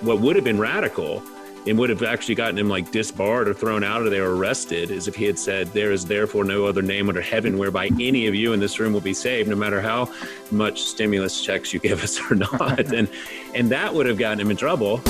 what would have been radical and would have actually gotten him like disbarred or thrown out or they were arrested is if he had said, There is therefore no other name under heaven whereby any of you in this room will be saved, no matter how much stimulus checks you give us or not. and and that would have gotten him in trouble.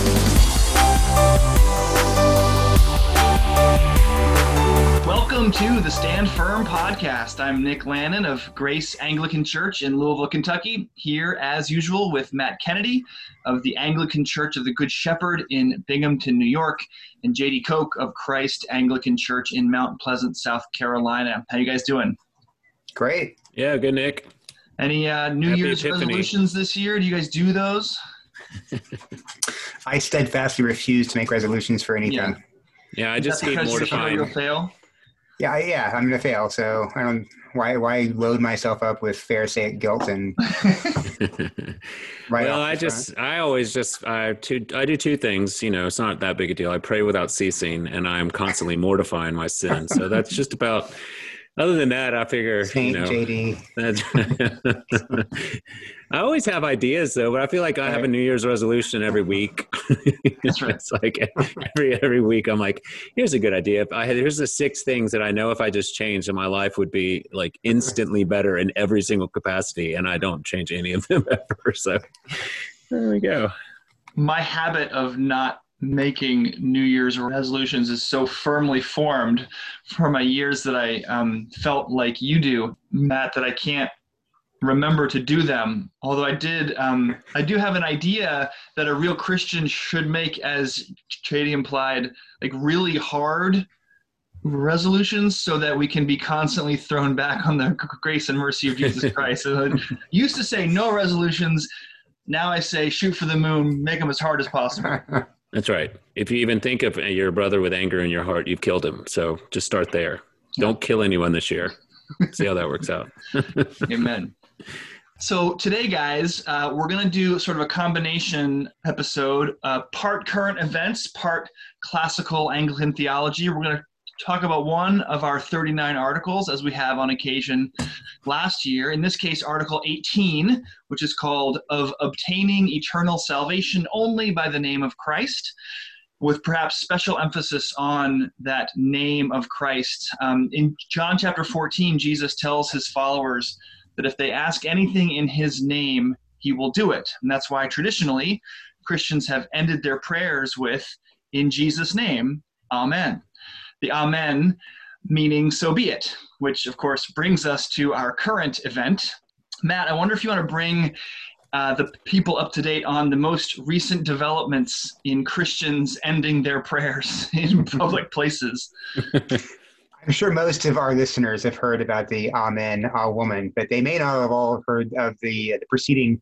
Welcome to the Stand Firm podcast. I'm Nick Lannon of Grace Anglican Church in Louisville, Kentucky, here as usual with Matt Kennedy of the Anglican Church of the Good Shepherd in Binghamton, New York, and Jady Koch of Christ Anglican Church in Mount Pleasant, South Carolina. How you guys doing? Great. Yeah, good, Nick. Any uh, New Happy Year's Epiphany. resolutions this year? Do you guys do those? I steadfastly refuse to make resolutions for anything. Yeah. Yeah, Yeah, I just that more because you're afraid mortifying. you'll fail? Yeah, I, yeah. I'm gonna fail. So I don't. Why? Why load myself up with Pharisaic guilt and right? well, I the just, I always just, I two, I do two things. You know, it's not that big a deal. I pray without ceasing, and I'm constantly mortifying my sin. So that's just about. Other than that, I figure front. you Saint know. Jady. I always have ideas though, but I feel like I have a New Year's resolution every week. That's right. it's like every every week I'm like, here's a good idea. If I had here's the six things that I know if I just changed, then my life would be like instantly better in every single capacity, and I don't change any of them ever. So there we go. my habit of not making New Year's resolutions is so firmly formed for my years that I um, felt like you do, Matt, that I can't remember to do them. Although I did, um, I do have an idea that a real Christian should make, as Jady implied, like really hard resolutions so that we can be constantly thrown back on the grace and mercy of Jesus Christ. I used to say no resolutions. Now I say shoot for the moon, make them as hard as possible. That's right. If you even think of your brother with anger in your heart, you've killed him. So just start there. Don't kill anyone this year. See how that works out. Amen. So today, guys, uh, we're going to do sort of a combination episode, uh, part current events, part classical Anglican theology. We're going to talk about one of our 39 articles, as we have on occasion last year. In this case, Article 18, which is called "Of Obtaining Eternal Salvation Only by the Name of Christ." With perhaps special emphasis on that name of Christ. Um, in John chapter 14, Jesus tells his followers that if they ask anything in his name, he will do it. And that's why traditionally Christians have ended their prayers with, in Jesus' name, Amen. The Amen meaning so be it, which of course brings us to our current event. Matt, I wonder if you want to bring uh, the people up to date on the most recent developments in Christians ending their prayers in public places. I'm sure most of our listeners have heard about the Amen, a woman, but they may not have all heard of the, the preceding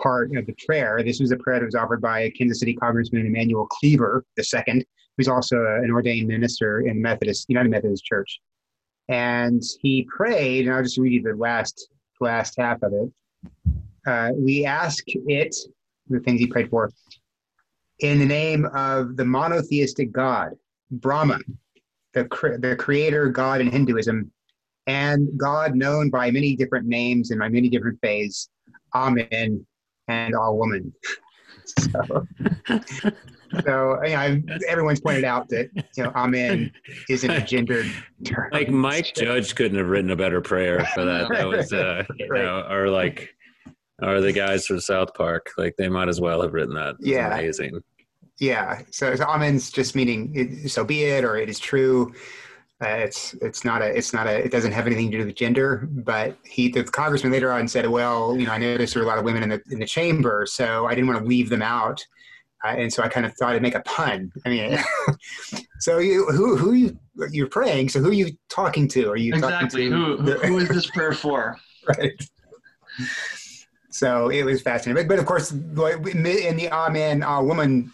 part of the prayer. This was a prayer that was offered by Kansas City Congressman Emmanuel Cleaver II, who's also an ordained minister in Methodist United Methodist Church. And he prayed, and I'll just read you the last last half of it. Uh, we ask it, the things he prayed for, in the name of the monotheistic God, Brahma, the, cre- the creator God in Hinduism, and God known by many different names and by many different faiths, Amen, and all woman. So, so you know, I- everyone's pointed out that you know, Amen isn't a gendered term. like Mike Judge couldn't have written a better prayer for that. That was, uh, you Right. know, or like, or the guys from South Park, like they might as well have written that. It's Yeah. amazing. Yeah, so, so amen's just meaning it, so be it, or it is true. Uh, it's it's not a it's not a it doesn't have anything to do with gender. But he the congressman later on said, well, you know, I noticed there were a lot of women in the in the chamber, so I didn't want to leave them out, uh, and so I kind of thought I'd make a pun. I mean, so you who who you you're praying? So who are you talking to? Are you Exactly. talking to Who, who, the- who is this prayer for? right. So it was fascinating, but, but of course, in the Amen uh, woman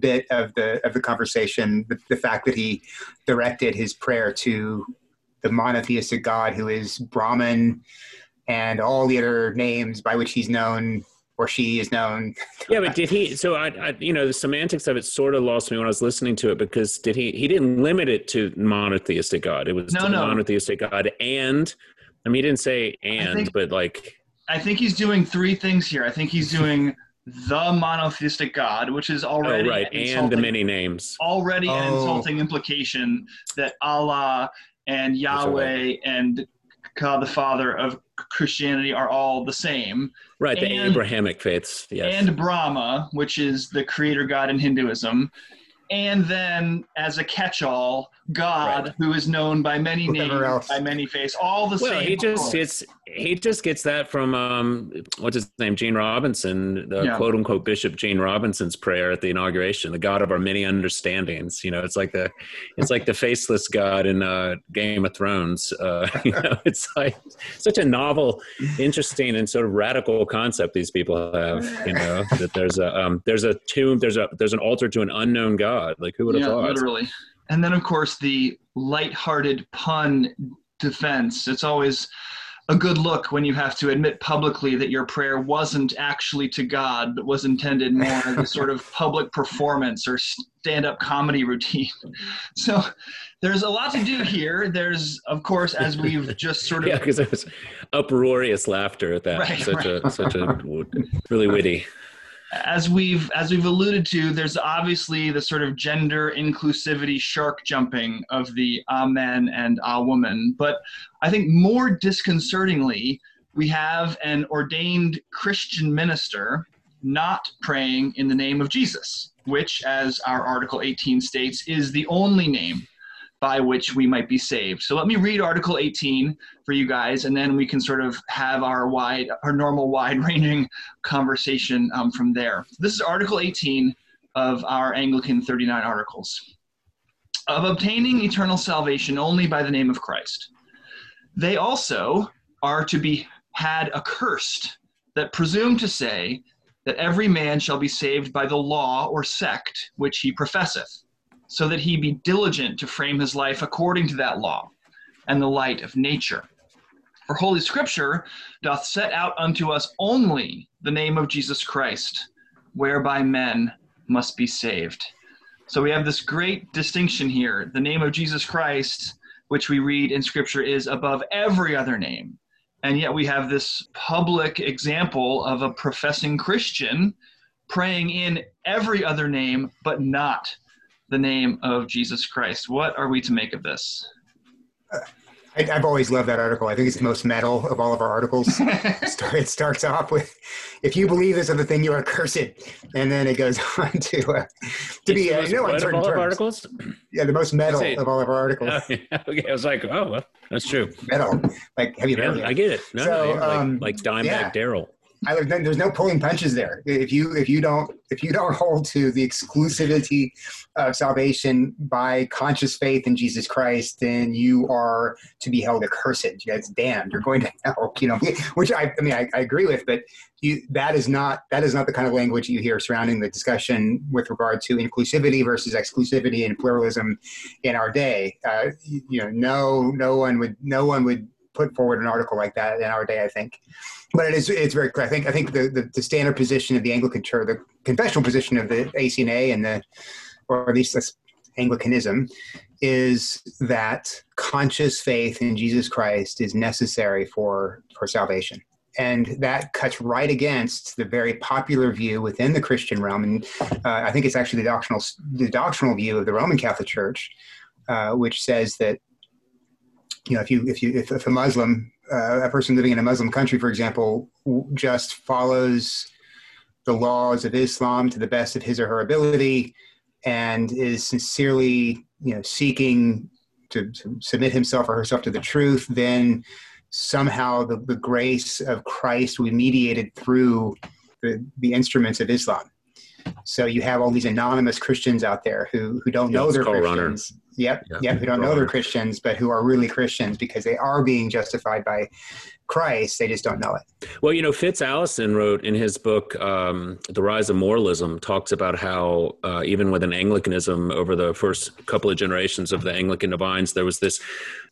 bit of the of the conversation, the, the fact that he directed his prayer to the monotheistic God who is Brahman and all the other names by which he's known or she is known. Yeah, but did he? So I, I, you know, the semantics of it sort of lost me when I was listening to it because did he? He didn't limit it to monotheistic God. It was No, no. monotheistic God, and I mean, he didn't say and, think- but like, I think he's doing three things here. I think he's doing the monotheistic God, which is oh, already oh, right, and the many names. Already Oh. an insulting implication that Allah and Yahweh right. and God the Father of Christianity are all the same. Right, the and- Abrahamic faiths. Yes. and Brahma, which is the creator god in Hinduism, and then as a catch-all, God, Right. who is known by many Whatever names, else. by many faces, all the well, same. he just gets he just gets that from um, what's his name, Gene Robinson, the Yeah. quote unquote Bishop Gene Robinson's prayer at the inauguration, the God of our many understandings. You know, it's like the it's like the faceless God in uh, Game of Thrones. Uh, you know, it's like such a novel, interesting, and sort of radical concept these people have. You know, that there's a um, there's a tomb, there's a there's an altar to an unknown God. Like who would have yeah, thought? literally. And then, of course, the light-hearted pun defense. It's always a good look when you have to admit publicly that your prayer wasn't actually to God, but was intended more as a sort of public performance or stand-up comedy routine. So there's a lot to do here. There's, of course, as we've just sort of Yeah, because there was uproarious laughter at that. Right, such a such a really witty. As we've as we've alluded to there's obviously the sort of gender inclusivity shark jumping of the amen and a woman but i think more disconcertingly we have an ordained christian minister not praying in the name of jesus which as our article 18 states is the only name by which we might be saved so let me read article 18 for you guys and then we can sort of have our wide our normal wide ranging conversation um, from there. This is Article 18 of our Anglican 39 articles. Of obtaining eternal salvation only by the name of Christ. They also are to be had accursed that presume to say that every man shall be saved by the law or sect which he professeth, so that he be diligent to frame his life according to that law and the light of nature. For Holy Scripture doth set out unto us only the name of Jesus Christ, whereby men must be saved. So we have this great distinction here. The name of Jesus Christ, which we read in Scripture, is above every other name. And yet we have this public example of a professing Christian praying in every other name, but not the name of Jesus Christ. What are we to make of this? I, I've always loved that article. I think it's the most metal of all of our articles. Start- it starts off with, "If you believe this other thing, you are cursed," and then it goes on to uh, to be uh, It's no what of uncertain all of articles. Yeah, the most metal of all of our articles. Oh, okay, I was like, oh, well, that's true. metal, like heavy Yeah, metal. I get it. No, So, no, yeah, like, um, like Dimebag yeah. Darrell. I there's no pulling punches there. If you if you don't if you don't hold to the exclusivity of salvation by conscious faith in Jesus Christ, then you are to be held accursed. That's damned. You're going to hell. You know, which I, I mean I, I agree with, but you that is not that is not the kind of language you hear surrounding the discussion with regard to inclusivity versus exclusivity and pluralism in our day. Uh, you know, no no one would no one would put forward an article like that in our day. I think but it is it's very clear. I think I think the, the, the standard position of the Anglican Church, the confessional position of the ACNA and the or at least that's Anglicanism, is that conscious faith in Jesus Christ is necessary for for salvation. And that cuts right against the very popular view within the Christian realm, and uh, I think it's actually the doctrinal the doctrinal view of the Roman Catholic Church, uh, which says that you know if you if you if, if a Muslim uh, a person living in a Muslim country, for example, w- just follows the laws of Islam to the best of his or her ability, and is sincerely, you know, seeking to, to submit himself or herself to the truth, then somehow the, the grace of Christ will be mediated through the, the instruments of Islam. So you have all these anonymous Christians out there who, who don't Yeah, know they're runner. Yep, Yeah, yep, who don't know they're. Christians, but who are really Christians because they are being justified by Christ. They just don't know it. Well, you know, Fitz Allison wrote in his book, um, The Rise of Moralism, talks about how uh, even within Anglicanism, over the first couple of generations of the Anglican divines, there was this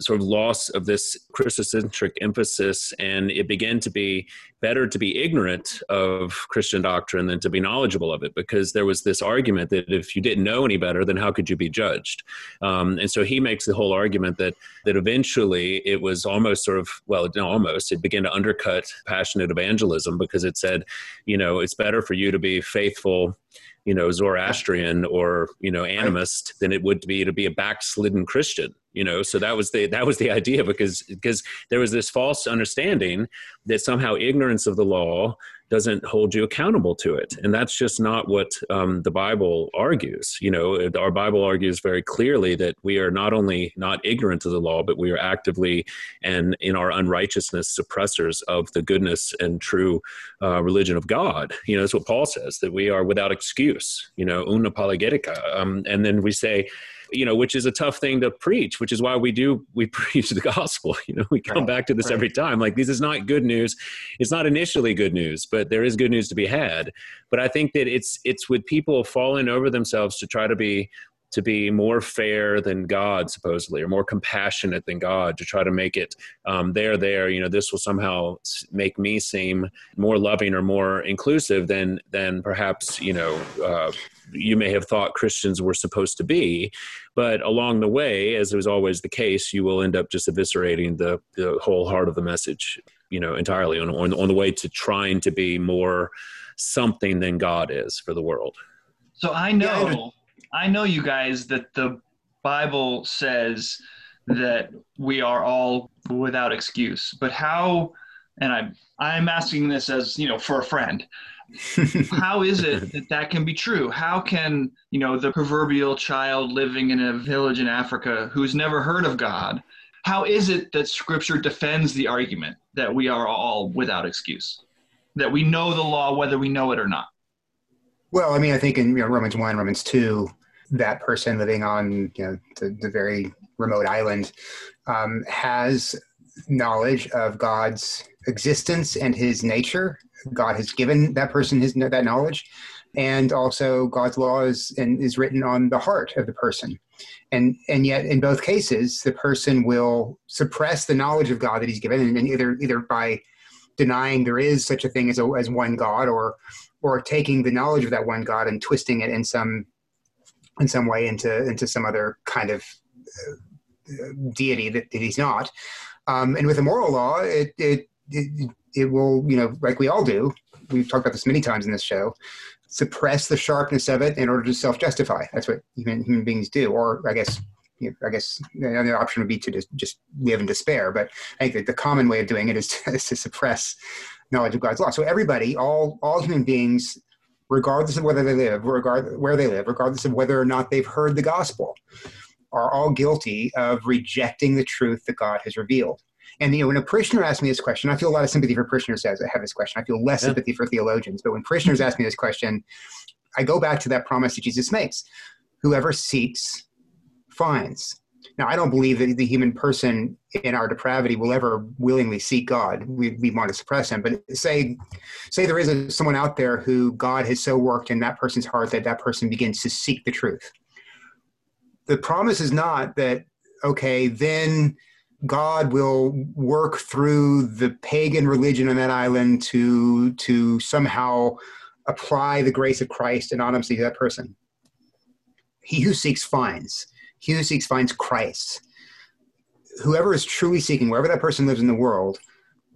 sort of loss of this Christocentric emphasis, and it began to be better to be ignorant of Christian doctrine than to be knowledgeable of it, because there was this argument that if you didn't know any better, then how could you be judged? Um, Um, and so he makes the whole argument that that eventually it was almost sort of well, no, almost it began to undercut passionate evangelism because it said, you know, it's better for you to be faithful you know zoroastrian or you know animist than it would be to be a backslidden christian you know? So that was the that was the idea because because there was this false understanding that somehow ignorance of the law doesn't hold you accountable to it. And that's just not what um, the bible argues. You know our bible argues very clearly that we are not only not ignorant of the law but we are actively and in our unrighteousness suppressors of the goodness and true uh, religion of god. You know that's what paul says that we are without excuse you know unapologetica um, and then we say you know, which is a tough thing to preach, which is why we do we preach the gospel. You know, we come right, back to this right. every time. Like this is not good news. It's not initially good news, but there is good news to be had. But I think that it's it's with people falling over themselves to try to be to be more fair than God, supposedly, or more compassionate than God, to try to make it um, there, there. You know, this will somehow make me seem more loving or more inclusive than than perhaps you know uh, you may have thought Christians were supposed to be. But along the way, as was always the case, you will end up just eviscerating the, the whole heart of the message, you know, entirely on, on, on the way to trying to be more something than God is for the world. So I know, I know you guys that the Bible says that we are all without excuse. But how, and I'm I'm asking this as, you know, for a friend, how is it that that can be true? How can, you know, the proverbial child living in a village in Africa who's never heard of God, how is it that scripture defends the argument that we are all without excuse? That we know the law whether we know it or not? Well, I mean, I think in you know, Romans 1, Romans 2, that person living on you know, the, the very remote island um, has knowledge of God's existence and his nature. God has given that person his that knowledge, and also God's law is and is written on the heart of the person, and and yet in both cases the person will suppress the knowledge of God that he's given, and, either either by denying there is such a thing as a, as one God, or or taking the knowledge of that one God and twisting it in some in some way into into some other kind of uh, deity that, that he's not. Um, and with the moral law, it, it, it it will, you know, like we all do, we've talked about this many times in this show, suppress the sharpness of it in order to self-justify. That's what human, human beings do. Or I guess, I guess the other option would be to just, just live in despair. But I think the common way of doing it is to, is to suppress knowledge of God's law. So everybody, all all human beings, regardless of whether they live, regard where they live, regardless of whether or not they've heard the gospel, are all guilty of rejecting the truth that God has revealed. And you know, when a parishioner asks me this question, I feel a lot of sympathy for parishioners as I have this question. I feel less yeah. sympathy for theologians. But when parishioners mm-hmm. ask me this question, I go back to that promise that Jesus makes: "Whoever seeks, finds." Now, I don't believe that the human person in our depravity will ever willingly seek God. We, we want to suppress him. But say, say there is a, someone out there who God has so worked in that person's heart that that person begins to seek the truth. The promise is not that okay, then God will work through the pagan religion on that island to to somehow apply the grace of Christ anonymously to that person. He who seeks finds. He who seeks finds Christ. Whoever is truly seeking, wherever that person lives in the world,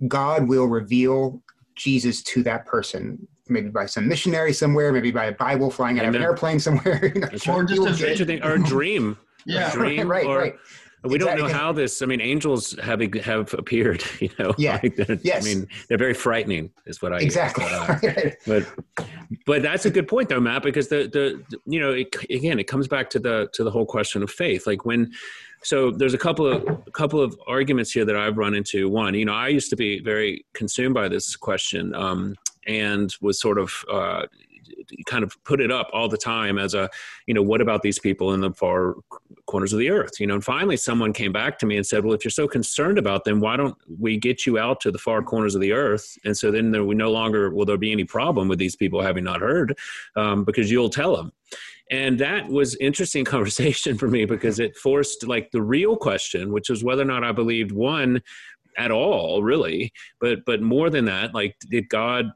God will reveal Jesus to that person. Maybe by some missionary somewhere, maybe by a Bible flying out of an airplane somewhere. You know, or just a, or a dream. yeah, a dream, right, or, right we don't know how this. I mean, angels have have appeared. You know, yeah. Like yes. I mean, they're very frightening, is what I exactly. but but that's a good point, though, Matt, because the the you know it, again it comes back to the to the whole question of faith. Like when, so there's a couple of a couple of arguments here that I've run into. One, you know, I used to be very consumed by this question. Um, and was sort of uh, kind of put it up all the time as a, you know, what about these people in the far corners of the earth? You know, and finally someone came back to me and said, well, if you're so concerned about them, why don't we get you out to the far corners of the earth? And so then there, we no longer will there be any problem with these people having not heard um, because you'll tell them and that was interesting conversation for me because it forced like the real question which was whether or not i believed one at all really but but more than that like did god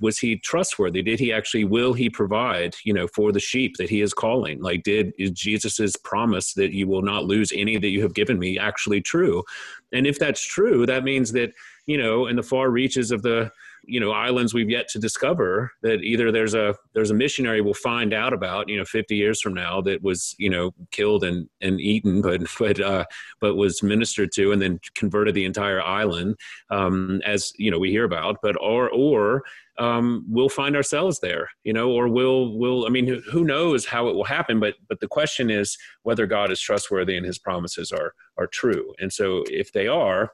was he trustworthy? Did he actually will he provide you know for the sheep that he is calling? Like did Jesus's promise that you will not lose any that you have given me actually true? And if that's true, that means that you know in the far reaches of the you know islands we've yet to discover that either there's a there's a missionary we'll find out about you know 50 years from now that was you know killed and and eaten but but uh, but was ministered to and then converted the entire island um, as you know we hear about but or or um, we'll find ourselves there you know or we'll we'll, i mean who knows how it will happen but but the question is whether god is trustworthy and his promises are are true. And so if they are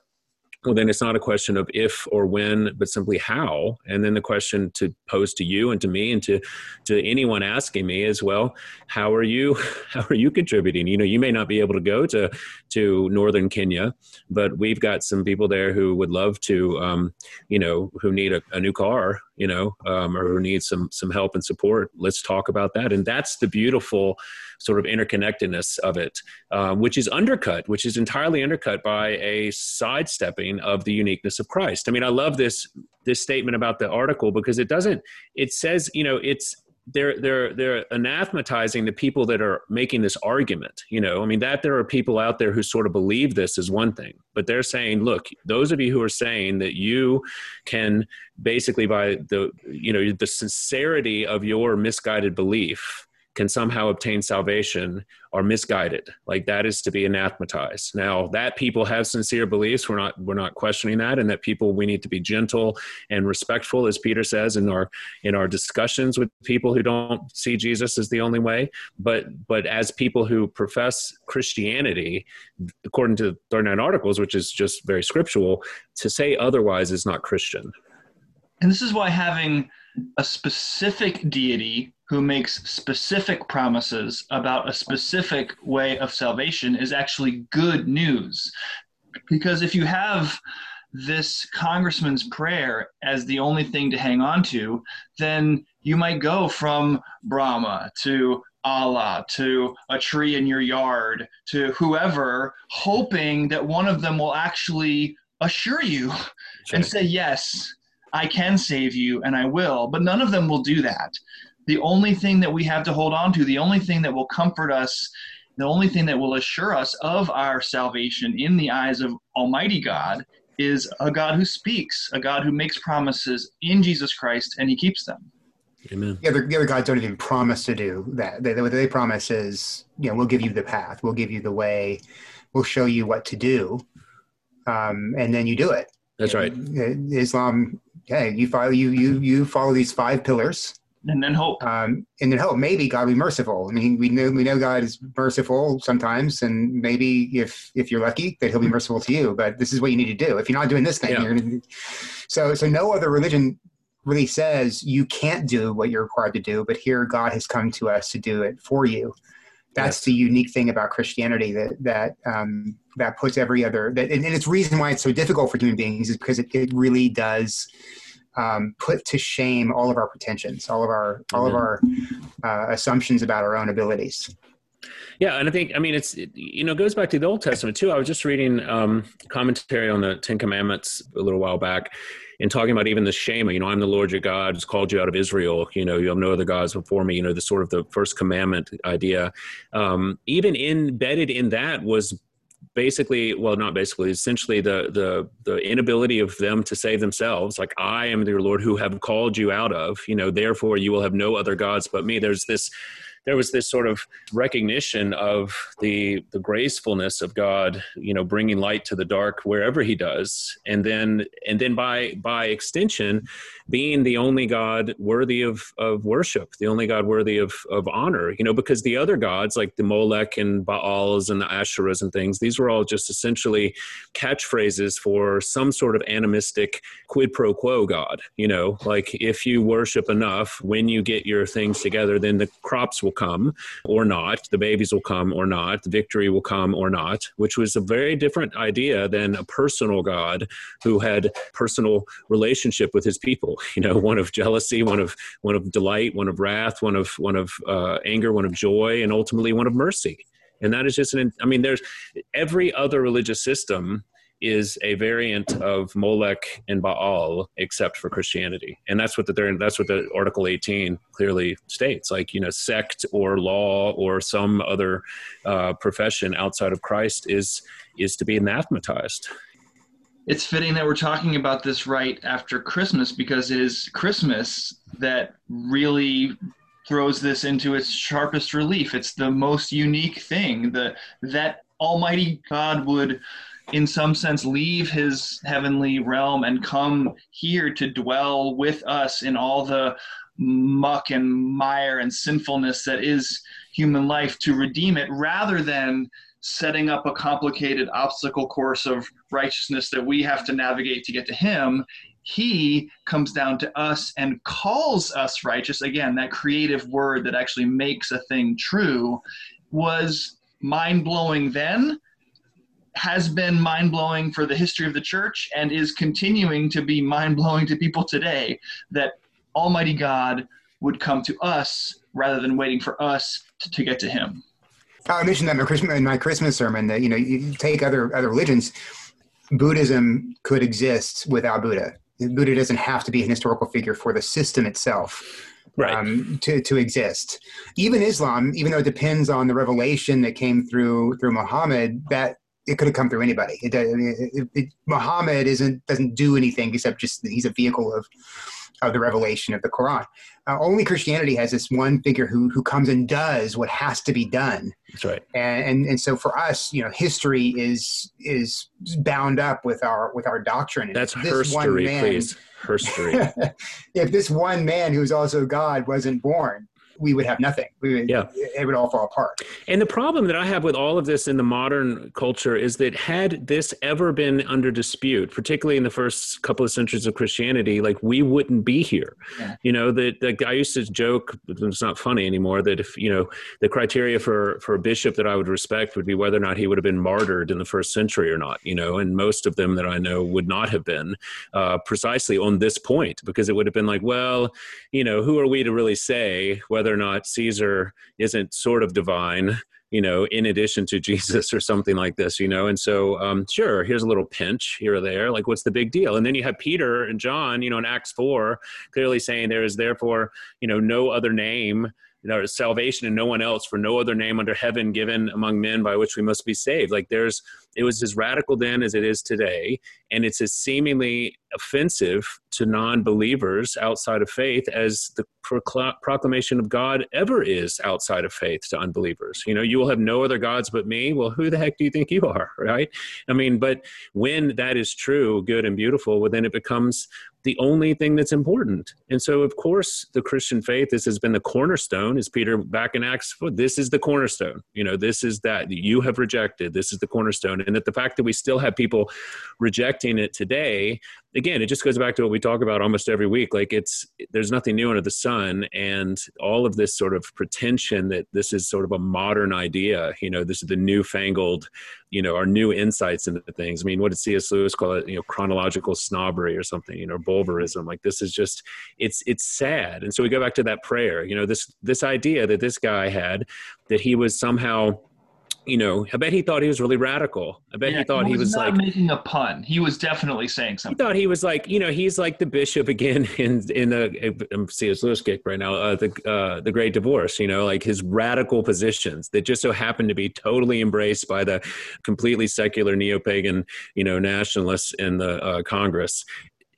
well then it's not a question of if or when but simply how. And then the question to pose to you and to me and to to anyone asking me is well how are you how are you contributing? You know you may not be able to go to to northern kenya but we've got some people there who would love to um, you know who need a, a new car you know um, or who need some some help and support. Let's talk about that. And that's the beautiful sort of interconnectedness of it, um, which is undercut, which is entirely undercut by a sidestepping of the uniqueness of Christ. I mean, I love this this statement about the article because it doesn't. It says, you know, it's they're they're they're anathematizing the people that are making this argument you know i mean that there are people out there who sort of believe this is one thing but they're saying look those of you who are saying that you can basically by the you know the sincerity of your misguided belief can somehow obtain salvation are misguided. Like that is to be anathematized. Now that people have sincere beliefs. We're not we're not questioning that and that people we need to be gentle and respectful as peter says in our in our discussions with people who don't see jesus as the only way. But but as people who profess christianity according to 39 articles which is just very scriptural to say otherwise is not christian. And this is why having a specific deity who makes specific promises about a specific way of salvation is actually good news. Because if you have this congressman's prayer as the only thing to hang on to, then you might go from Brahma to Allah to a tree in your yard to whoever, hoping that one of them will actually assure you and say, Yes, I can save you and I will. But none of them will do that the only thing that we have to hold on to, the only thing that will comfort us, the only thing that will assure us of our salvation in the eyes of Almighty God is a God who speaks, a God who makes promises in Jesus Christ and he keeps them. Amen. The other, the other gods don't even promise to do that. They, what they promise is, you know, we'll give you the path, we'll give you the way, we'll show you what to do, um, and then you do it. That's right. Islam, hey, you follow you you you follow these five pillars, and then hope. Um, and then hope. Maybe God will be merciful. I mean, we know we know God is merciful sometimes, and maybe if if you're lucky, that He'll be merciful to you. But this is what you need to do. If you're not doing this thing, yeah. you're gonna. So so no other religion really says you can't do what you're required to do, but here God has come to us to do it for you. That's the unique thing about Christianity that that um, that puts every other that, and, and it's reason why it's so difficult for human beings is because it, it really does um, put to shame all of our pretensions, all of our all of our uh, assumptions about our own abilities. Yeah, and I think I mean it's it, you know goes back to the Old Testament too. I was just reading um, commentary on the Ten Commandments a little while back, and talking about even the shema, You know, I'm the Lord your God, who's called you out of Israel. You know, you have no other gods before me. You know, the sort of the first commandment idea. Um, even embedded in that was basically well not basically essentially the the the inability of them to save themselves like i am your lord who have called you out of you know therefore you will have no other gods but me there's this there was this sort of recognition of the the gracefulness of God, you know, bringing light to the dark wherever He does, and then and then by by extension, being the only God worthy of of worship, the only God worthy of of honor, you know, because the other gods like the Molech and Baals and the Asherahs and things, these were all just essentially catchphrases for some sort of animistic quid pro quo God, you know, like if you worship enough, when you get your things together, then the crops will come or not, the babies will come or not, the victory will come or not, which was a very different idea than a personal God who had personal relationship with his people. You know, one of jealousy, one of one of delight, one of wrath, one of one of uh, anger, one of joy, and ultimately one of mercy. And that is just an. I mean, there's every other religious system is a variant of Molech and Baal, except for Christianity, and that's what the that's what the Article 18 clearly states. Like you know, sect or law or some other uh, profession outside of Christ is is to be anathematized. It's fitting that we're talking about this right after Christmas because it is Christmas that really throws this into its sharpest relief. It's the most unique thing that that Almighty God would in some sense leave his heavenly realm and come here to dwell with us in all the muck and mire and sinfulness that is human life to redeem it rather than setting up a complicated obstacle course of righteousness that we have to navigate to get to him. He comes down to us and calls us righteous. Again that creative word that actually makes a thing true was mind-blowing then has been mind blowing for the history of the church and is continuing to be mind blowing to people today that Almighty God would come to us rather than waiting for us to, to get to Him. I mentioned that in my, Christmas, in my Christmas sermon that you know you take other other religions, Buddhism could exist without Buddha. Buddha doesn't have to be an historical figure for the system itself. Right. Um, to, to exist. Even Islam, even though it depends on the revelation that came through through Muhammad, that it could have come through anybody. It, it, it, Muhammad isn't doesn't do anything except just he's a vehicle of of the revelation of the Quran. Uh, only Christianity has this one figure who who comes and does what has to be done. That's right. And, and and so for us, you know, history is is bound up with our with our doctrine. That's herstory, please. Herstory. if this one man who's also God wasn't born, we would have nothing. Would, yeah. It would all fall apart. And the problem that I have with all of this in the modern culture is that had this ever been under dispute, particularly in the first couple of centuries of Christianity, like we wouldn't be here. Yeah. You know, that the, I used to joke, it's not funny anymore, that if, you know, the criteria for, for a bishop that I would respect would be whether or not he would have been martyred in the first century or not, you know, and most of them that I know would not have been uh, precisely on this point because it would have been like, well, you know, who are we to really say whether whether or not Caesar isn't sort of divine, you know, in addition to Jesus or something like this, you know. And so, um, sure, here's a little pinch here or there. Like, what's the big deal? And then you have Peter and John, you know, in Acts 4, clearly saying there is therefore, you know, no other name You know, salvation in no one else for no other name under heaven given among men by which we must be saved like there's it was as radical then as it is today and it's as seemingly offensive to non-believers outside of faith as the proclamation of god ever is outside of faith to unbelievers you know you will have no other gods but me well who the heck do you think you are right i mean but when that is true good and beautiful well then it becomes the only thing that's important. And so, of course, the Christian faith, this has been the cornerstone, as Peter back in Acts, this is the cornerstone. You know, this is that you have rejected, this is the cornerstone. And that the fact that we still have people rejecting it today again, it just goes back to what we talk about almost every week. Like it's there's nothing new under the sun, and all of this sort of pretension that this is sort of a modern idea. You know, this is the newfangled, you know, our new insights into things. I mean, what did C.S. Lewis call it? You know, chronological snobbery or something. You know, bulverism. Like this is just it's it's sad. And so we go back to that prayer. You know, this this idea that this guy had that he was somehow you know, I bet he thought he was really radical. I bet yeah, he thought he was, he was like making a pun. He was definitely saying something. He thought he was like, you know, he's like the bishop again in in a I'm C.S. Lewis kick right now. Uh, the uh, the Great Divorce. You know, like his radical positions that just so happened to be totally embraced by the completely secular neo pagan, you know, nationalists in the uh, Congress,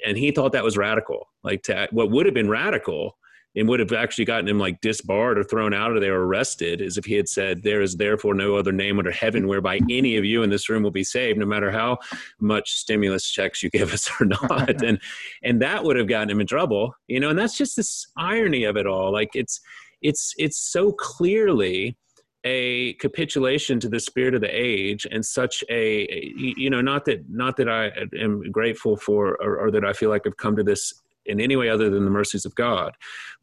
and he thought that was radical. Like to, what would have been radical and would have actually gotten him like disbarred or thrown out or they were arrested is if he had said there is therefore no other name under heaven whereby any of you in this room will be saved no matter how much stimulus checks you give us or not. And and that would have gotten him in trouble you know and that's just this irony of it all. Like it's it's it's so clearly a capitulation to the spirit of the age and such a you know not that not that i am grateful for or, or that i feel like i've come to this in any way other than the mercies of God.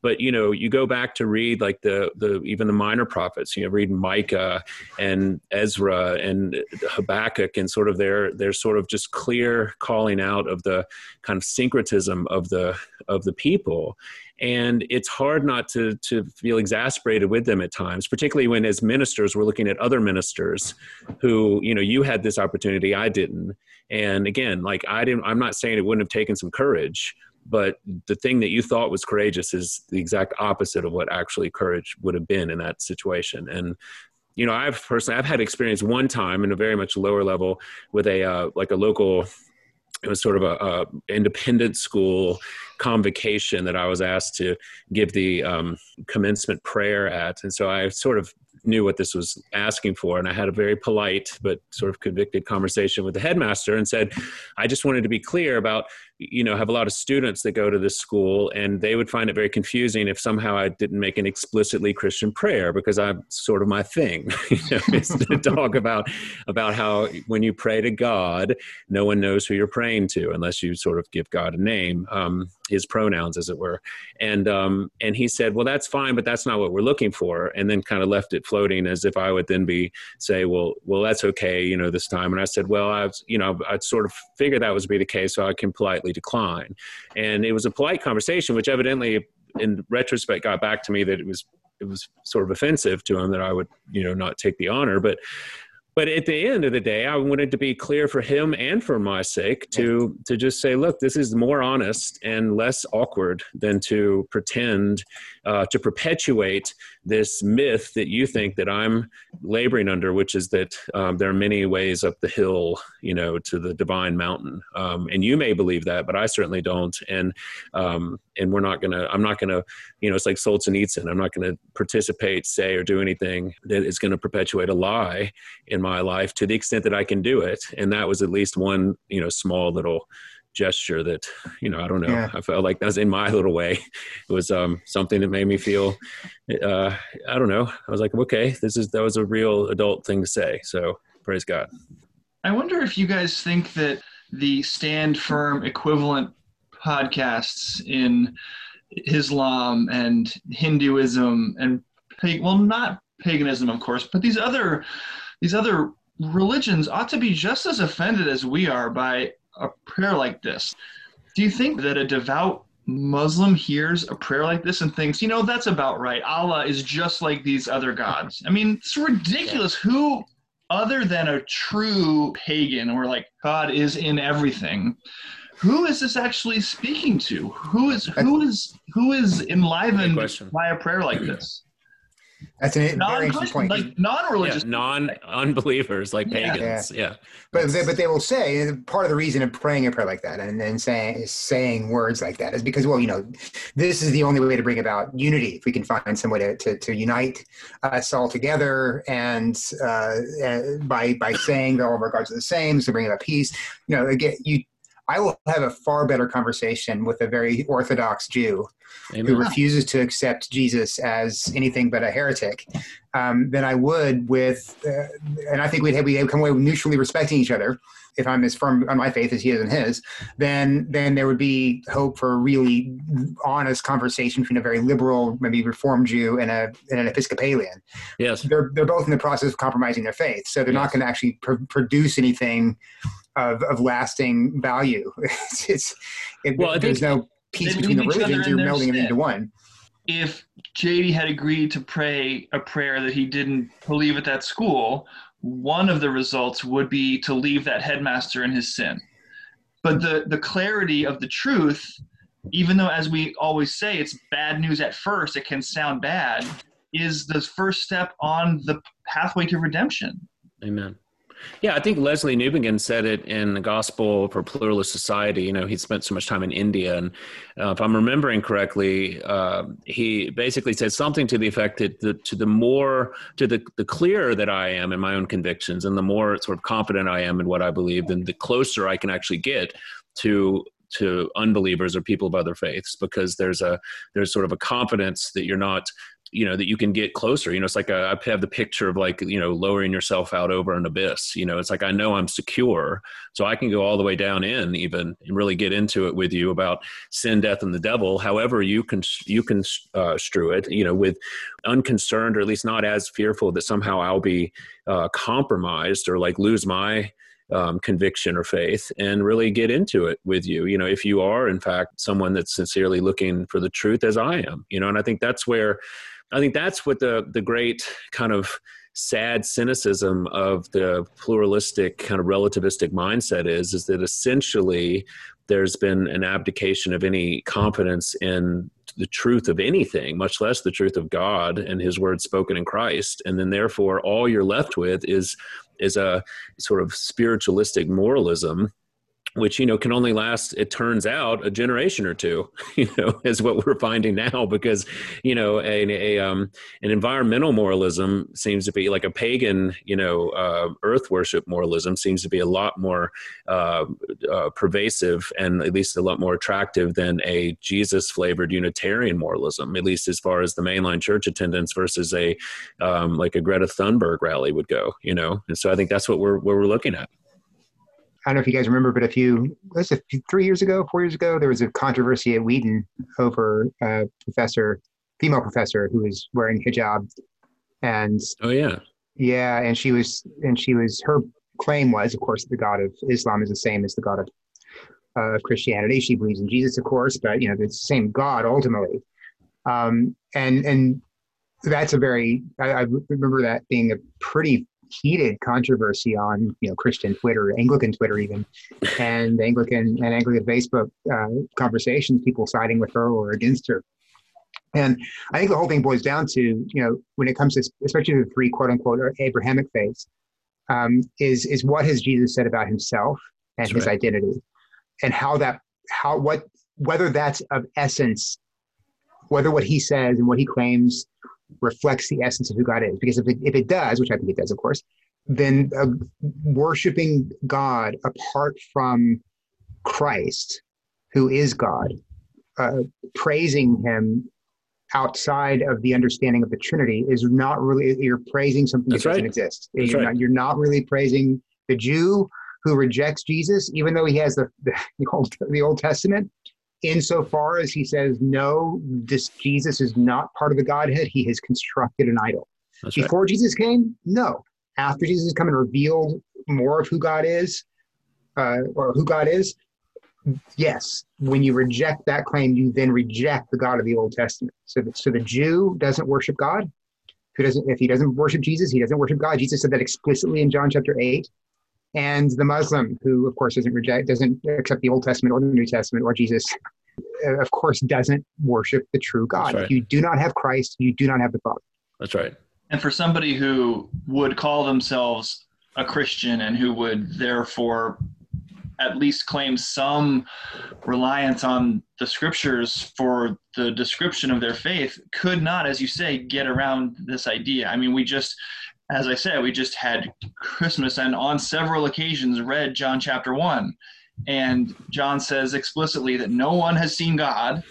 But you know, you go back to read like the the even the minor prophets. You know, read Micah and Ezra and Habakkuk, and sort of their their sort of just clear calling out of the kind of syncretism of the of the people. and it's hard not to to feel exasperated with them at times particularly when as ministers we're looking at other ministers who you know you had this opportunity i didn't and again like i didn't i'm not saying it wouldn't have taken some courage but the thing that you thought was courageous is the exact opposite of what actually courage would have been in that situation. And you know i've personally i've had experience one time in a very much lower level with a uh, like a local it was sort of a, a, independent school convocation that I was asked to give the um, commencement prayer at, and so I sort of knew what this was asking for, and I had a very polite but sort of convicted conversation with the headmaster and said, I just wanted to be clear about you know have a lot of students that go to this school and they would find it very confusing if somehow i didn't make an explicitly christian prayer because i'm sort of my thing you know, is to talk about about how when you pray to god no one knows who you're praying to unless you sort of give god a name um, his pronouns as it were. And um, and he said well that's fine but that's not what we're looking for and then kind of left it floating as if i would then be say well well that's okay you know this time. And i said well i've you know i'd sort of figured that was be the case so i can politely decline. And it was a polite conversation, which evidently, in retrospect, got back to me that it was it was sort of offensive to him that I would you know not take the honor, but but at the end of the day i wanted to be clear for him and for my sake to to just say look this is more honest and less awkward than to pretend uh, to perpetuate this myth that you think that i'm laboring under which is that um, there are many ways up the hill you know to the divine mountain. Um, and you may believe that but i certainly don't. And um, and we're not gonna i'm not gonna you know it's like solzhenitsyn i'm not gonna participate say or do anything that is gonna perpetuate a lie in my life to the extent that I can do it. And that was at least one, you know, small little gesture that, you know, I don't know. Yeah. I felt like that was in my little way. It was um, something that made me feel, uh, I don't know. I was like, okay, this is, that was a real adult thing to say. So praise God. I wonder if you guys think that the stand firm equivalent podcasts in Islam and Hinduism and well, not paganism, of course, but these other these other religions ought to be just as offended as we are by a prayer like this. Do you think that a devout Muslim hears a prayer like this and thinks, you know, that's about right. Allah is just like these other gods. I mean, it's ridiculous. Who, other than a true pagan, or like God is in everything, who is this actually speaking to? Who is who is who is enlivened by a prayer like this? That's a very interesting point. Like non-religious, yeah, non-unbelievers, like yeah. pagans. Yeah. yeah. But they, but they will say part of the reason of praying a prayer like that and then saying saying words like that is because well you know this is the only way to bring about unity if we can find some way to to, to unite us all together and uh, by by saying that all of our gods are the same so bring about peace. You know again you I will have a far better conversation with a very Orthodox Jew Amen. who refuses to accept Jesus as anything but a heretic um, than I would with, uh, and I think we'd have, we'd come away mutually respecting each other. If I'm as firm on my faith as he is in his, then then there would be hope for a really honest conversation between a very liberal, maybe Reformed Jew and a and an Episcopalian. Yes, they're they're both in the process of compromising their faith, so they're yes. not going to actually pr- produce anything of, of lasting value. it's, it's it, well, there's no peace between the religions. You're melding them into one. If Jady had agreed to pray a prayer that he didn't believe at that school, one of the results would be to leave that headmaster in his sin. But the, the clarity of the truth, even though, as we always say, it's bad news at first, it can sound bad, is the first step on the pathway to redemption. Amen. Yeah, I think Leslie Newbigin said it in the Gospel for Pluralist Society. You know, he spent so much time in India, and uh, if I'm remembering correctly, uh, he basically said something to the effect that the, to the more to the the clearer that I am in my own convictions, and the more sort of confident I am in what I believe, then the closer I can actually get to to unbelievers or people of other faiths because there's a there's sort of a confidence that you're not you know that you can get closer you know it's like a, I have the picture of like you know lowering yourself out over an abyss you know it's like i know i'm secure so i can go all the way down in even and really get into it with you about sin death and the devil however you can you can uh, strew it you know with unconcerned or at least not as fearful that somehow i'll be uh, compromised or like lose my um, conviction or faith and really get into it with you. You know, if you are in fact someone that's sincerely looking for the truth, as I am. You know, and I think that's where I think that's what the the great kind of sad cynicism of the pluralistic kind of relativistic mindset is is that essentially there's been an abdication of any confidence in the truth of anything much less the truth of god and his word spoken in christ. And then therefore all you're left with is is a sort of spiritualistic moralism which you know can only last it turns out a generation or two you know is what we're finding now because you know a, a um, an environmental moralism seems to be like a pagan you know uh, earth worship moralism seems to be a lot more uh, uh, pervasive and at least a lot more attractive than a jesus flavored unitarian moralism at least as far as the mainline church attendance versus a um, like a greta thunberg rally would go you know? And so i think that's what we're what we're looking at I don't know if you guys remember, but a few, was it three years ago, four years ago, there was a controversy at Wheaton over a professor, female professor, who was wearing hijab, and oh yeah, yeah, and she was, and she was, her claim was, of course, the God of Islam is the same as the God of uh, Christianity. She believes in Jesus, of course, but you know, it's the same God ultimately. Um, and and that's a very, I, I remember that being a pretty heated controversy on you know Christian Twitter, Anglican Twitter even, and Anglican and Anglican Facebook uh, conversations, people siding with her or against her. And I think the whole thing boils down to you know when it comes to especially the three quote unquote Abrahamic faiths, um, is is what has Jesus said about himself and that's his right. identity, and how that how what whether that's of essence, whether what he says and what he claims reflects the essence of who God is. Because if it, if it does, which I think it does, of course, then uh, worshiping God apart from Christ, who is God, uh, praising Him outside of the understanding of the Trinity is not really, you're praising something That's that doesn't exist. That's you're, right. not, you're not really praising the Jew who rejects Jesus, even though he has the, the, the, Old, the Old Testament, insofar as he says, no, this Jesus is not part of the Godhead, he has constructed an idol. That's Before right. Jesus came, no. After Jesus has come and revealed more of who God is, uh, or who God is, yes. When you reject that claim, you then reject the God of the Old Testament. So, the, so the Jew doesn't worship God. Who doesn't? If he doesn't worship Jesus, he doesn't worship God. Jesus said that explicitly in John chapter eight and the Muslim, who of course doesn't reject, doesn't accept the Old Testament or the New Testament or Jesus, uh, of course doesn't worship the true God. Right. If you do not have Christ, you do not have the Father. That's right. And for somebody who would call themselves a Christian and who would therefore at least claim some reliance on the scriptures for the description of their faith could not, as you say, get around this idea. I mean, we just as I said, we just had Christmas and on several occasions read John chapter 1. And John says explicitly that no one has seen God.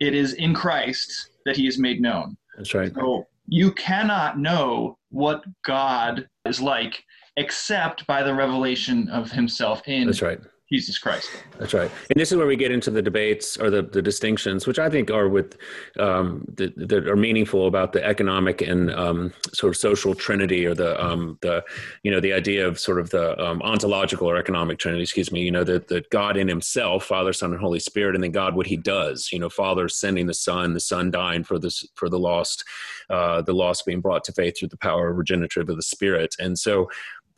It is in Christ that he is made known. That's right. So you cannot know what God is like except by the revelation of himself in That's right. Jesus Christ. That's right. And this is where we get into the debates or the, the distinctions, which I think are with um, that, are meaningful about the economic and um, sort of social trinity or the um, the you know the idea of sort of the um, ontological or economic trinity. Excuse me. You know that that God in Himself, Father, Son, and Holy Spirit, and then God what He does. You know, Father sending the Son, the Son dying for this for the lost, uh, the lost being brought to faith through the power of regenerative of the Spirit. And so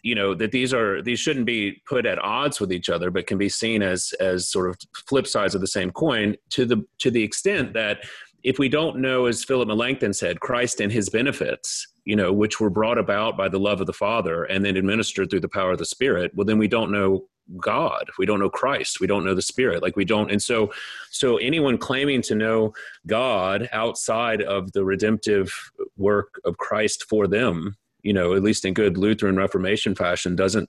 you know that these are these shouldn't be put at odds with each other but can be seen as as sort of flip sides of the same coin to the to the extent that if we don't know as philip melanchthon said christ and his benefits you know which were brought about by the love of the father and then administered through the power of the spirit well then we don't know god. We don't know christ. We don't know the spirit. Like we don't and so so anyone claiming to know god outside of the redemptive work of christ for them you know, at least in good Lutheran Reformation fashion, doesn't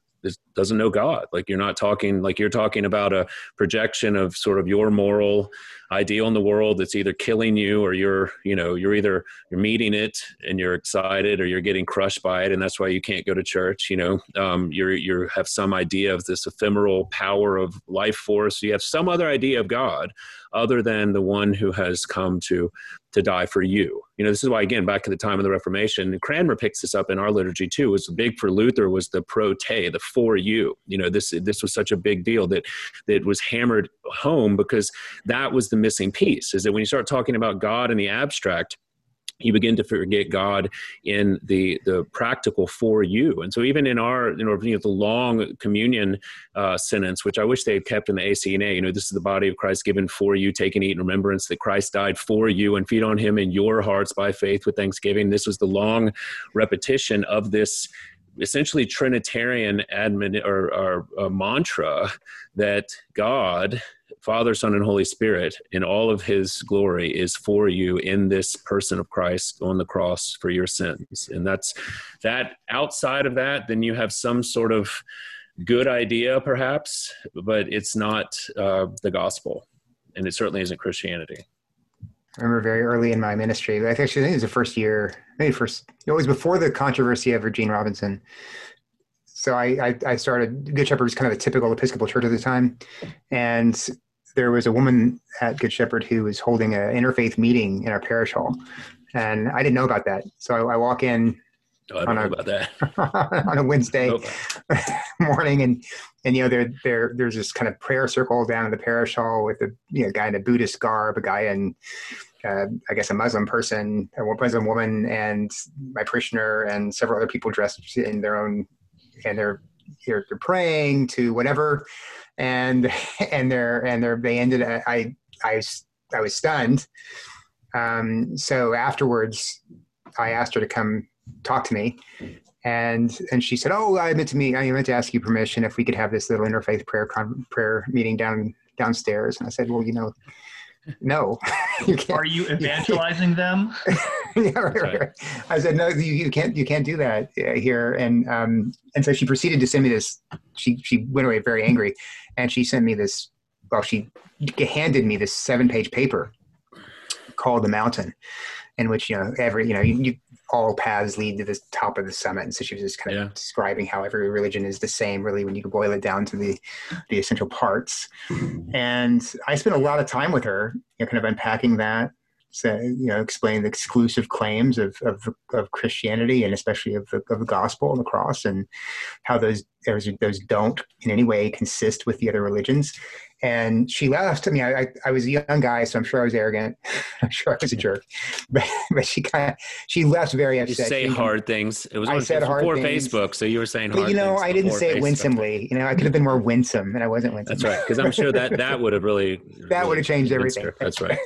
doesn't know God. Like you're not talking like you're talking about a projection of sort of your moral ideal in the world that's either killing you or you're you know you're either you're meeting it and you're excited or you're getting crushed by it and that's why you can't go to church. You know, um, you're you have some idea of this ephemeral power of life force. You have some other idea of God other than the one who has come to to die for you. You know, this is why again back to the time of the Reformation, Cranmer picks this up in our liturgy too. Was big for Luther was the pro te, the for you. You know, this this was such a big deal that that was hammered home because that was the missing piece. Is that when you start talking about God in the abstract you begin to forget God in the the practical for you. And so even in our you know, the long communion uh, sentence, which I wish they had kept in the ACNA, you know, this is the body of Christ given for you, take and eat in remembrance that Christ died for you and feed on him in your hearts by faith with thanksgiving. This was the long repetition of this essentially Trinitarian admin or, or uh, mantra that God Father, Son, and Holy Spirit in all of his glory is for you in this person of Christ on the cross for your sins. And that's that outside of that, then you have some sort of good idea, perhaps, but it's not uh, the gospel. And it certainly isn't Christianity. I remember very early in my ministry, I think it was the first year, maybe first, it was before the controversy of Gene Robinson. So I, I, I, started Good Shepherd was kind of a typical Episcopal church at the time, and there was a woman at Good Shepherd who was holding an interfaith meeting in our parish hall, and I didn't know about that. So I, I walk in oh, on a, about that on a Wednesday morning, and and you know there there there's this kind of prayer circle down in the parish hall with a you know guy in a Buddhist garb, a guy in uh, I guess a Muslim person, a Muslim woman, and my parishioner, and several other people dressed in their own, and they're they're, they're praying to whatever and and they're and they're they ended I I I was stunned. Um, so afterwards, I asked her to come talk to me, and and she said, "Oh, I meant to meet. I meant to ask you permission if we could have this little interfaith prayer con- prayer meeting down downstairs." And I said, "Well, you know, no, you can't. Are you evangelizing them?" yeah, right, right. right, I said, "No, you, you can't. You can't do that uh, here." And um, and so she proceeded to send me this. She she went away very angry, and she sent me this. Well, she handed me this seven-page paper called "The Mountain," in which you know every you know you, you all paths lead to the top of the summit. And so she was just kind of yeah. describing how every religion is the same, really, when you boil it down to the the essential parts. And I spent a lot of time with her, you know, kind of unpacking that, so, you know, explaining the exclusive claims of, of, of Christianity and especially of the, of the gospel and the cross and how those those, those don't in any way consist with the other religions and she left. I mean, I, I was a young guy, so I'm sure I was arrogant. I'm sure I was a jerk, but, but she kind of she left very upset. You say hard things. It was I said hard before things. Facebook, so you were saying hard. But you know, I didn't say it winsomely. You know, I could have been more winsome, and I wasn't winsome. That's right, because I'm sure that that would have really that really would have changed everything. Her. That's right.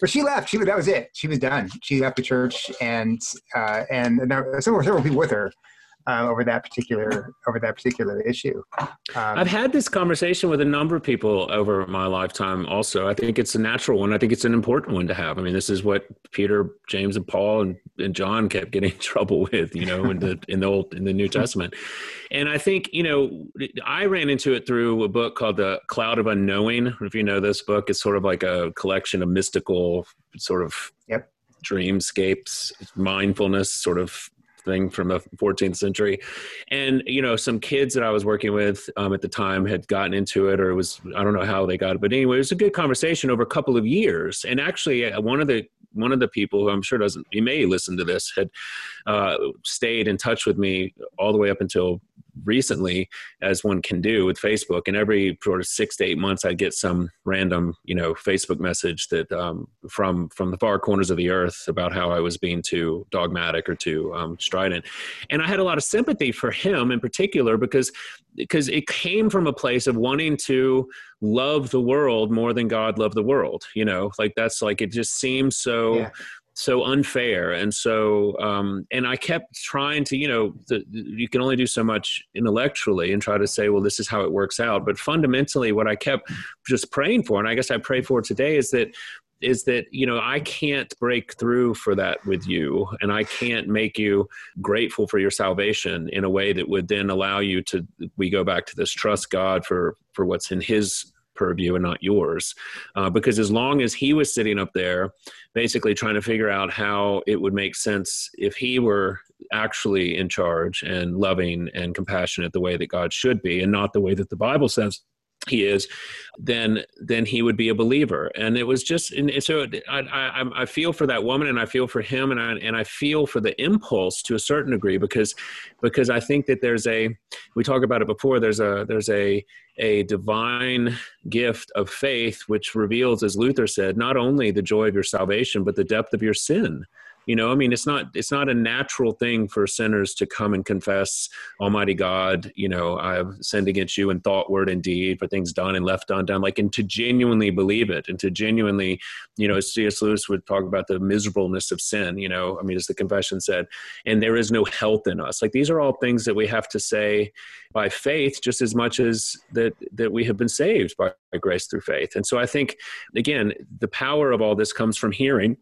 but she left. She that was it. She was done. She left the church, and uh, and were several people with her uh, over that particular over that particular issue. Um, I've had this conversation with a number of people over my lifetime. Also, I think it's a natural one. I think it's an important one to have. I mean, this is what Peter, James, and Paul and, and John kept getting in trouble with. You know, in the in the old in the New Testament, and I think you know I ran into it through a book called The Cloud of Unknowing. If you know this book, it's sort of like a collection of mystical sort of yep dreamscapes, mindfulness, sort of thing from the 14th century. And you know some kids that i was working with um, at the time had gotten into it or it was i don't know how they got it but anyway it was a good conversation over a couple of years. And actually uh, one of the one of the people who i'm sure doesn't he may listen to this had uh, stayed in touch with me all the way up until recently as one can do with facebook. And every sort of six to eight months i'd get some random you know facebook message that um, from from the far corners of the earth about how i was being too dogmatic or too um, strident. And i had a lot of sympathy for him in particular because because it came from a place of wanting to love the world more than god loved the world you know? Like that's like it just seems so yeah so unfair. And so um, and i kept trying to you know the, you can only do so much intellectually and try to say well this is how it works out. But fundamentally what i kept just praying for and i guess i pray for today is that is that you know i can't break through for that with you. And i can't make you grateful for your salvation in a way that would then allow you to we go back to this trust god for for what's in his purview and not yours. Uh, because as long as he was sitting up there, basically trying to figure out how it would make sense if he were actually in charge and loving and compassionate the way that God should be, and not the way that the Bible says he is, then then he would be a believer. And it was just and so I, I, I feel for that woman and I feel for him and I and I feel for the impulse to a certain degree because because I think that there's a we talked about it before there's a there's a a divine gift of faith which reveals as Luther said not only the joy of your salvation but the depth of your sin you know i mean it's not it's not a natural thing for sinners to come and confess almighty god you know i've sinned against you in thought word and deed for things done and left undone like and to genuinely believe it and to genuinely you know cs lewis would talk about the miserableness of sin you know i mean as the confession said and there is no health in us. Like these are all things that we have to say by faith just as much as that that we have been saved by, by grace through faith. And so i think again the power of all this comes from hearing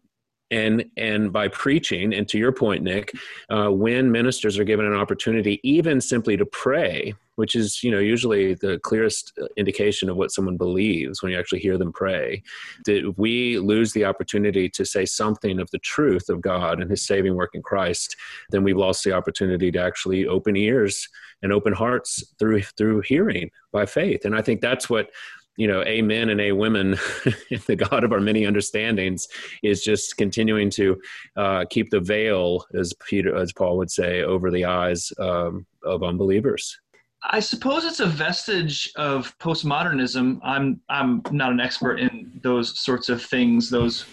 and and by preaching and to your point nick uh, when ministers are given an opportunity even simply to pray which is you know usually the clearest indication of what someone believes when you actually hear them pray that we lose the opportunity to say something of the truth of god and his saving work in christ then we've lost the opportunity to actually open ears and open hearts through through hearing by faith. And i think that's what you know, amen and a women, the God of our many understandings, is just continuing to uh, keep the veil, as Peter, as Paul would say, over the eyes um, of unbelievers. I suppose it's a vestige of postmodernism. I'm I'm not an expert in those sorts of things, those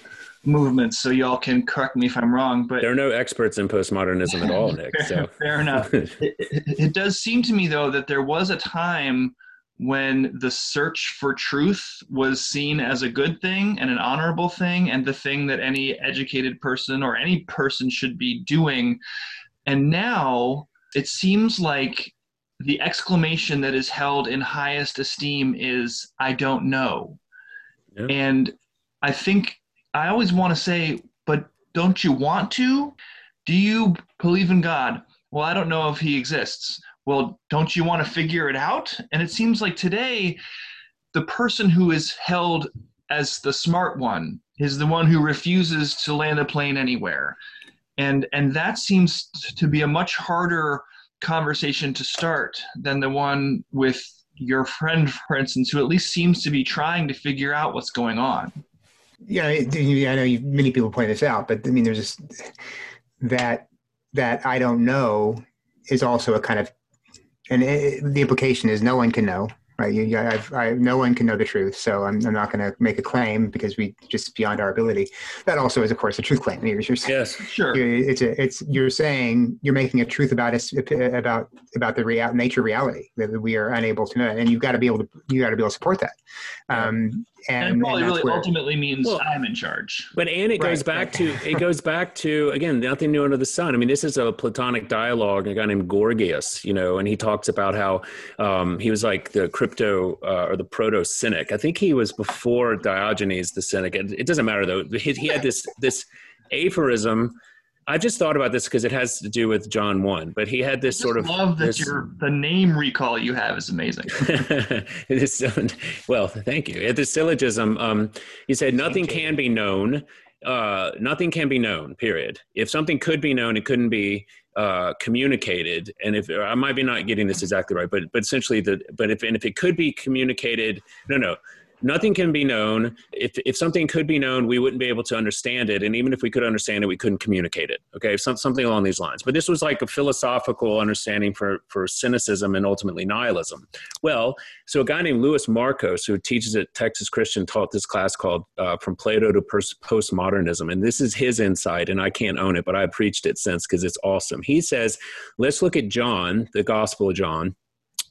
movements, so y'all can correct me if I'm wrong. But there are no experts in postmodernism at all, Nick. fair, so. fair enough. it, it, it does seem to me, though, that there was a time when the search for truth was seen as a good thing and an honorable thing and the thing that any educated person or any person should be doing. And now it seems like the exclamation that is held in highest esteem is, I don't know. And I think I always want to say, but don't you want to? Do you believe in God? Well, I don't know if he exists well, don't you want to figure it out? And it seems like today, the person who is held as the smart one is the one who refuses to land a plane anywhere. And, and that seems to be a much harder conversation to start than the one with your friend, for instance, who at least seems to be trying to figure out what's going on. Yeah, I know you, many people point this out, but I mean, there's that that I don't know is also a kind of and it, the implication is no one can know right? You, I've, I, no one can know the truth so i'm, I'm not going to make a claim because we just beyond our ability. That also is of course a truth claim. You're, you're, yes. Sure. it's a, it's you're saying you're making a truth about us about about the real nature reality that we are unable to know and you've got to be able to you got to be able to support that. Um, and, and probably and really where, ultimately means well, I'm in charge. But and it right, goes back right. to it goes back to again nothing new under the sun. I mean, this is a Platonic dialogue. A guy named Gorgias, you know, and he talks about how um, he was like the crypto uh, or the proto cynic. I think he was before Diogenes the cynic. It, it doesn't matter though. He, he had this this aphorism I just thought about this because it has to do with John one, but he had this sort of love that this, your the name recall you have is amazing. this, well, thank you. At the syllogism, um, he said nothing can be known. Uh, nothing can be known. Period. If something could be known, it couldn't be uh, communicated. And if I might be not getting this exactly right, but but essentially the but if and if it could be communicated, no, no nothing can be known. If, if something could be known, we wouldn't be able to understand it. And even if we could understand it, we couldn't communicate it. Okay, Some, something along these lines. But this was like a philosophical understanding for, for cynicism and ultimately nihilism. Well, so a guy named Louis Markos, who teaches at Texas Christian, taught this class called uh, From Plato to Postmodernism. And this is his insight, and I can't own it, but I've preached it since because it's awesome. He says, let's look at John, the Gospel of John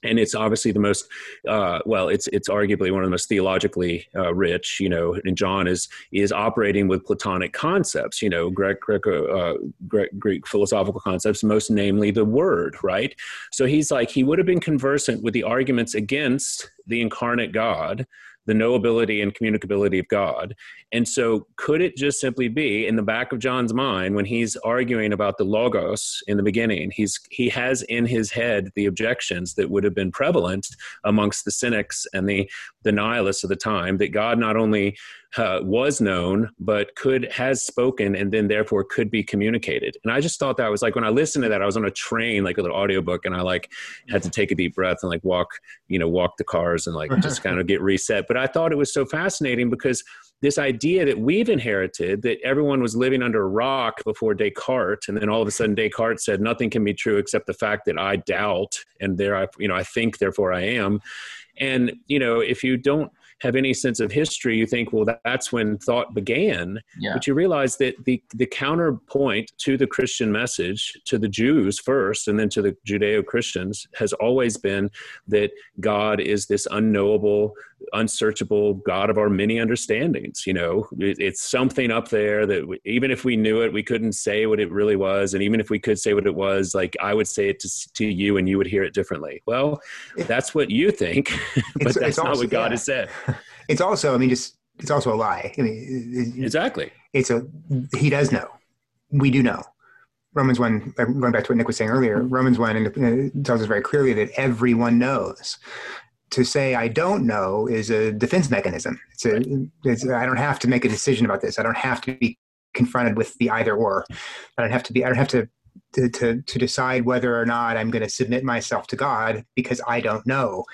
and it's obviously the most uh, well it's it's arguably one of the most theologically uh, rich you know and john is is operating with platonic concepts you know greek greek, uh, greek, greek philosophical concepts most namely the word right? So he's like he would have been conversant with the arguments against the incarnate god the knowability and communicability of God. And so, could it just simply be in the back of John's mind when he's arguing about the logos in the beginning? He's he has in his head the objections that would have been prevalent amongst the cynics and the the nihilists of the time that God not only uh, was known, but could has spoken, and then therefore could be communicated. And I just thought that was like when I listened to that, I was on a train, like a little audiobook, and I like had to take a deep breath and like walk, you know, walk the cars and like just kind of get reset. But I thought it was so fascinating because this idea that we've inherited that everyone was living under a rock before Descartes, and then all of a sudden Descartes said nothing can be true except the fact that I doubt, and there I, you know, I think, therefore I am. And you know, if you don't have any sense of history, you think, well, that's when thought began. Yeah. But you realize that the, the counterpoint to the Christian message, to the Jews first, and then to the Judeo Christians, has always been that God is this unknowable, unsearchable God of our many understandings. You know, it, it's something up there that we, even if we knew it, we couldn't say what it really was. And even if we could say what it was, like I would say it to, to you and you would hear it differently. Well, that's what you think, but that's not what God yeah. has said. it's also, I mean, just it's also a lie. I mean, it, exactly. It's a he does know. We do know. Romans one, uh, going back to what Nick was saying earlier, Romans one uh, tells us very clearly that everyone knows. To say I don't know is a defense mechanism. It's a, it's, I don't have to make a decision about this. I don't have to be confronted with the either or. I don't have to be. I don't have to to, to, to decide whether or not I'm going to submit myself to God because I don't know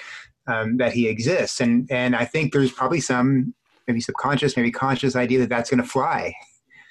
um, that he exists. And and I think there's probably some maybe subconscious, maybe conscious idea that that's going to fly.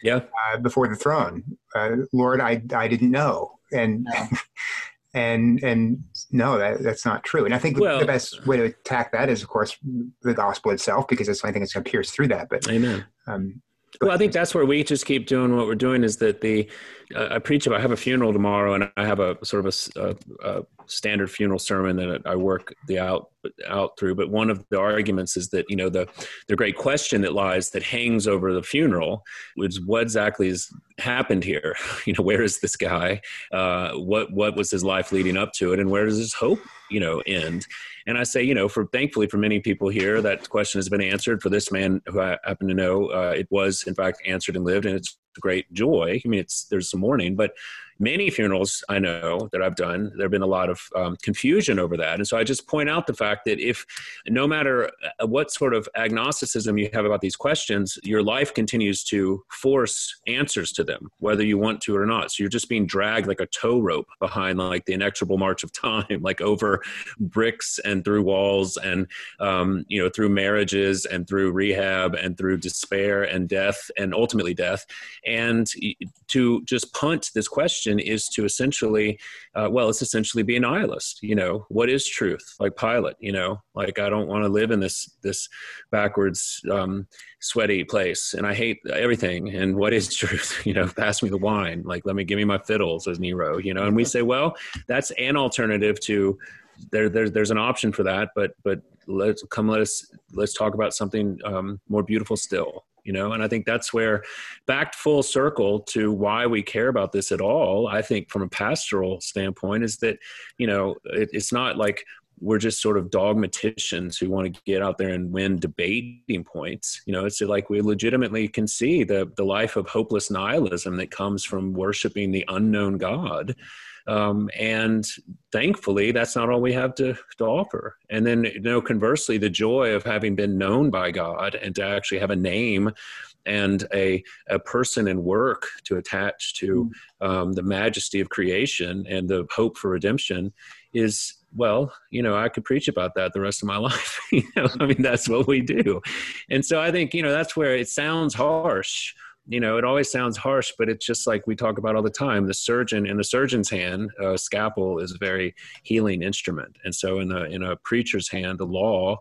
Yeah. Uh, before the throne, uh, Lord, I I didn't know, and no. and and no, that that's not true. And I think well, the best way to attack that is, of course, the gospel itself, because it's the only thing that's going to pierce through that. But Amen. Um, well, I think that's where we just keep doing what we're doing. Is that the I preach about. I have a funeral tomorrow, and I have a sort of a, a, a standard funeral sermon that I work the out out through. But one of the arguments is that you know the the great question that lies that hangs over the funeral is what exactly has happened here. You know, where is this guy? Uh, what what was his life leading up to it, and where does his hope you know end? And I say, you know, for thankfully for many people here, that question has been answered. For this man who I happen to know, uh, it was in fact answered and lived, and it's great joy. I mean, it's there's some mourning, but many funerals I know that I've done, there have been a lot of um, confusion over that. And so I just point out the fact that if no matter uh, what sort of agnosticism you have about these questions, your life continues to force answers to them, whether you want to or not. So you're just being dragged like a tow rope behind like the inexorable march of time, like over bricks and through walls and, um, you know, through marriages and through rehab and through despair and death and ultimately death. And to just punt this question is to essentially, uh, well, it's essentially be a nihilist. You know, what is truth? Like Pilate. You know, like I don't want to live in this this backwards, um, sweaty place, and I hate everything. And what is truth? You know, pass me the wine. Like let me give me my fiddles, as Nero. You know, and we say, well, that's an alternative to there, there, there's an option for that, but but let's come let us let's talk about something um, more beautiful still you know and i think that's where back full circle to why we care about this at all i think from a pastoral standpoint is that you know it, it's not like we're just sort of dogmaticians who want to get out there and win debating points. You know, it's like we legitimately can see the the life of hopeless nihilism that comes from worshiping the unknown God. Um, and thankfully, that's not all we have to, to offer. And then, you know, conversely, the joy of having been known by God and to actually have a name and a, a person and work to attach to mm. um, the majesty of creation and the hope for redemption is well you know i could preach about that the rest of my life you know i mean that's what we do and so i think you know that's where it sounds harsh you know, it always sounds harsh, but it's just like we talk about all the time. The surgeon in the surgeon's hand, a scalpel is a very healing instrument, and so in a in a preacher's hand, the law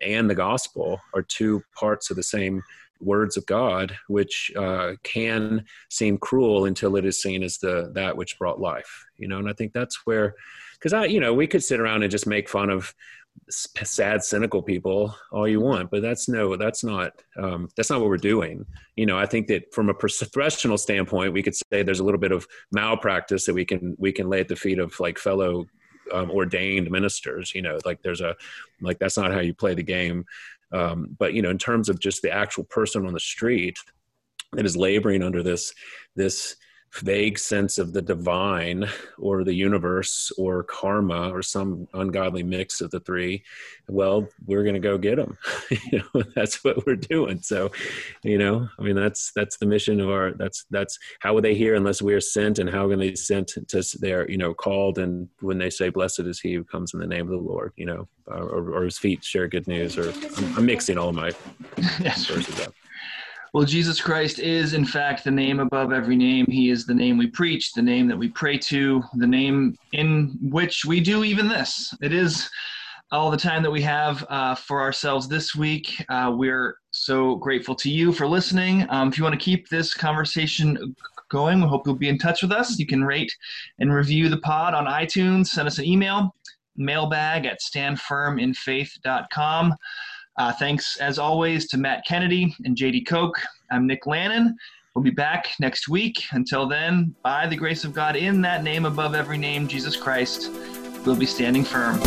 and the gospel are two parts of the same words of God, which uh, can seem cruel until it is seen as the that which brought life. You know, and I think that's where, because I, you know, we could sit around and just make fun of sad cynical people all you want but that's no that's not um, that's not what we're doing. You know i think that from a professional standpoint we could say there's a little bit of malpractice that we can we can lay at the feet of like fellow um, ordained ministers you know like there's a like that's not how you play the game. Um, but you know in terms of just the actual person on the street that is laboring under this this vague sense of the divine or the universe or karma or some ungodly mix of the three well we're going to go get them you know that's what we're doing. So you know i mean that's that's the mission of our that's that's how would they hear unless we are sent and how can they sent to they're you know called and when they say blessed is he who comes in the name of the lord you know uh, or, or his feet share good news or i'm, I'm mixing all my verses up well, Jesus Christ is, in fact, the name above every name. He is the name we preach, the name that we pray to, the name in which we do even this. It is all the time that we have uh, for ourselves this week. Uh, we're so grateful to you for listening. Um, if you want to keep this conversation going, we hope you'll be in touch with us. You can rate and review the pod on iTunes, send us an email, mailbag at standfirminfaith.com. Uh, thanks, as always, to Matt Kennedy and Jady Koch. I'm Nick Lannon. We'll be back next week. Until then, by the grace of God, in that name above every name, Jesus Christ, we'll be standing firm.